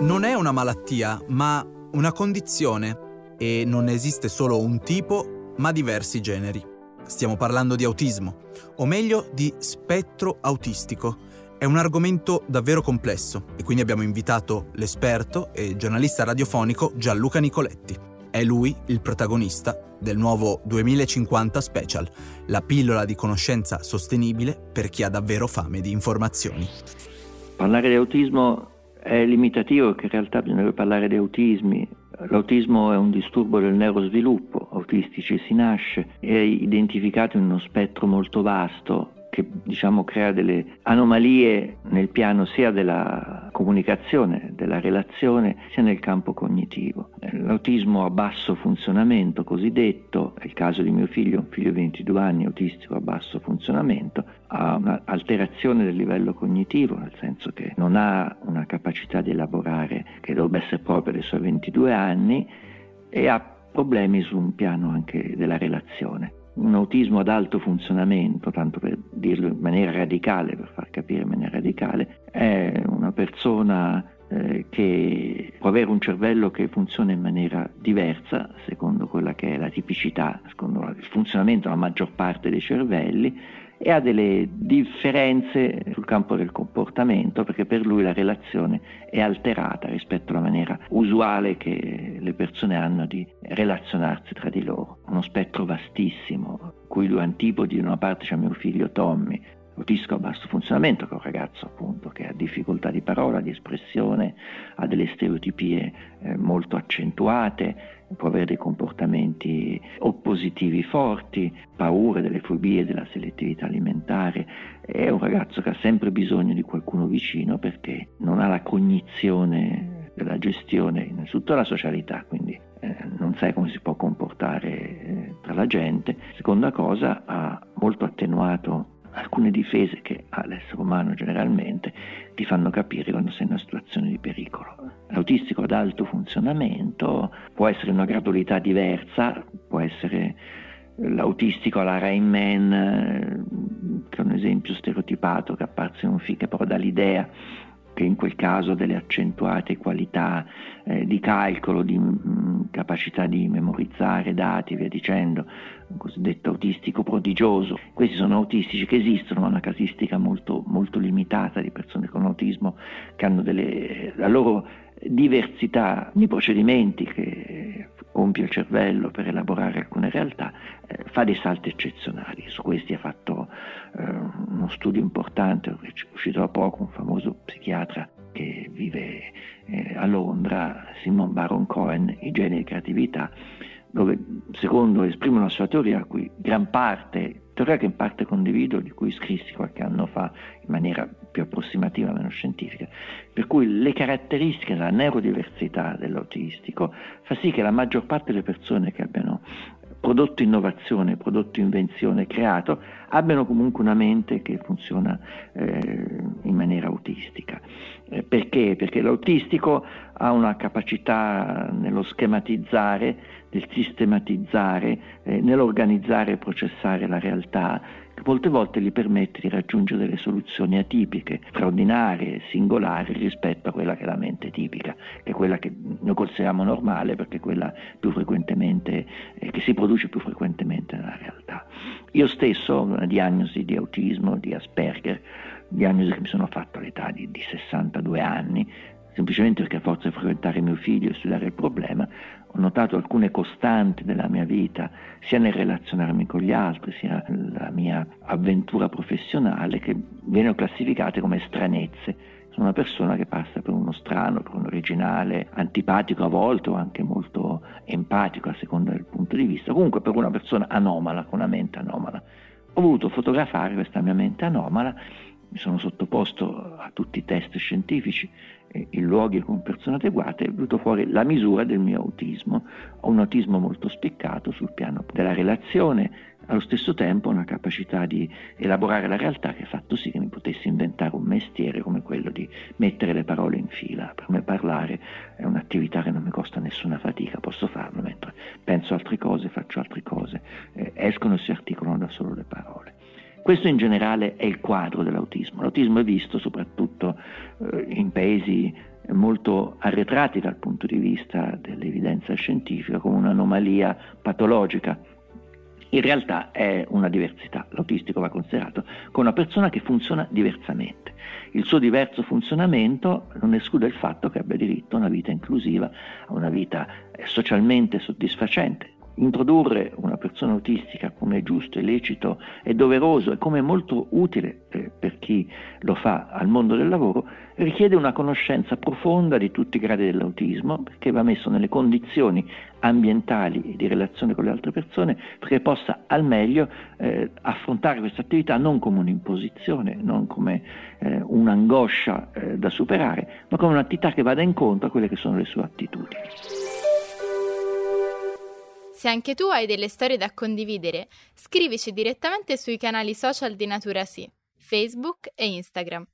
Non è una malattia, ma una condizione e non esiste solo un tipo, ma diversi generi. Stiamo parlando di autismo, o meglio di spettro autistico. È un argomento davvero complesso e quindi abbiamo invitato l'esperto e giornalista radiofonico Gianluca Nicoletti. È lui il protagonista del nuovo 2050 Special, la pillola di conoscenza sostenibile per chi ha davvero fame di informazioni. Parlare di autismo è limitativo perché in realtà bisognerebbe parlare di autismi. L'autismo è un disturbo del neurosviluppo, autistici si nasce, è identificato in uno spettro molto vasto che diciamo, crea delle anomalie nel piano sia della comunicazione, della relazione, sia nel campo cognitivo. L'autismo a basso funzionamento cosiddetto, è il caso di mio figlio, un figlio di 22 anni autistico a basso funzionamento, ha un'alterazione del livello cognitivo, nel senso che non ha una capacità di elaborare che dovrebbe essere propria dei suoi 22 anni e ha problemi su un piano anche della relazione. Un autismo ad alto funzionamento, tanto per dirlo in maniera radicale, per far capire in maniera radicale, è una persona eh, che può avere un cervello che funziona in maniera diversa, secondo quella che è la tipicità, secondo il funzionamento della maggior parte dei cervelli, e ha delle differenze sul campo del comportamento perché per lui la relazione è alterata rispetto alla maniera usuale che le persone hanno di relazionarsi tra di loro. Uno spettro vastissimo, cui due antipodi, da una parte c'è mio figlio Tommy, autistico a basso funzionamento, che è un ragazzo appunto che ha difficoltà di parola, di espressione, ha delle stereotipie eh, molto accentuate, può avere dei comportamenti oppositivi forti, paure delle fobie, della selettività alimentare. È un ragazzo che ha sempre bisogno di qualcuno vicino perché non ha la cognizione della gestione, innanzitutto la socialità, quindi eh, non sa come si può comportare eh, tra la gente. Seconda cosa, ha molto attenuato alcune difese che ha l'essere umano generalmente ti fanno capire quando sei in una situazione di pericolo. L'autistico ad alto funzionamento può essere una gradualità diversa, può essere l'autistico alla Rain Man, che è un esempio stereotipato che apparse in un film che però dà l'idea che in quel caso delle accentuate qualità eh, di calcolo, di mh, mm, capacità di memorizzare dati, via dicendo, un cosiddetto autistico prodigioso. Questi sono autistici che esistono, ma una casistica molto, molto limitata di persone con autismo che hanno delle, la loro diversità di procedimenti che compie il cervello per elaborare alcune realtà, eh, fa dei salti eccezionali. Su questi ha fatto eh, uno studio importante, uscito da poco, un famoso psichiatra che vive eh, a Londra, Simon Baron Cohen, I geni di creatività, dove secondo esprime una sua teoria a cui gran parte, teoria che in parte condivido, di cui scrissi qualche anno fa in maniera più approssimativa, meno scientifica, per cui le caratteristiche della neurodiversità dell'autistico fa sì che la maggior parte delle persone che abbiano prodotto innovazione, prodotto invenzione, creato, abbiano comunque una mente che funziona eh, in maniera autistica. Eh, perché? Perché l'autistico ha una capacità nello schematizzare, nel sistematizzare, eh, nell'organizzare e processare la realtà che molte volte gli permette di raggiungere delle soluzioni atipiche, straordinarie, singolari rispetto a quella che è la mente tipica, che è quella che noi consideriamo normale perché è quella più frequentemente, eh, che si produce più frequentemente nella realtà. Io stesso ho una diagnosi di autismo, di Asperger, diagnosi che mi sono fatto all'età di, di 62 anni, semplicemente perché a forza di frequentare mio figlio e studiare il problema, ho notato alcune costanti della mia vita, sia nel relazionarmi con gli altri, sia nella mia avventura professionale, che vengono classificate come stranezze. Sono una persona che passa per uno strano, per un originale, antipatico a volte o anche molto empatico a seconda del punto di vista, comunque per una persona anomala, con una mente anomala. Ho voluto fotografare questa mia mente anomala mi sono sottoposto a tutti i test scientifici in luoghi con persone adeguate, è venuto fuori la misura del mio autismo. Ho un autismo molto spiccato sul piano della relazione, allo stesso tempo una capacità di elaborare la realtà che ha fatto sì che mi potessi inventare un mestiere come quello di mettere le parole in fila. Per me parlare è un'attività che non mi costa nessuna fatica, posso farlo mentre penso altre cose, faccio altre cose, eh, escono e si articolano da solo le parole. Questo in generale è il quadro dell'autismo. L'autismo è visto soprattutto eh, in paesi molto arretrati dal punto di vista dell'evidenza scientifica, come un'anomalia patologica. In realtà è una diversità, l'autistico va considerato come una persona che funziona diversamente. Il suo diverso funzionamento non esclude il fatto che abbia diritto a una vita inclusiva, a una vita eh, socialmente soddisfacente, introdurre una persona autistica come è giusto, è lecito, è doveroso e come è molto utile eh, per chi lo fa al mondo del lavoro, richiede una conoscenza profonda di tutti i gradi dell'autismo, perché va messo nelle condizioni ambientali e di relazione con le altre persone, perché possa al meglio eh, affrontare questa attività non come un'imposizione, non come eh, un'angoscia eh, da superare, ma come un'attività che vada incontro a quelle che sono le sue attitudini. Se anche tu hai delle storie da condividere, scrivici direttamente sui canali social di Natura Sì, Facebook e Instagram.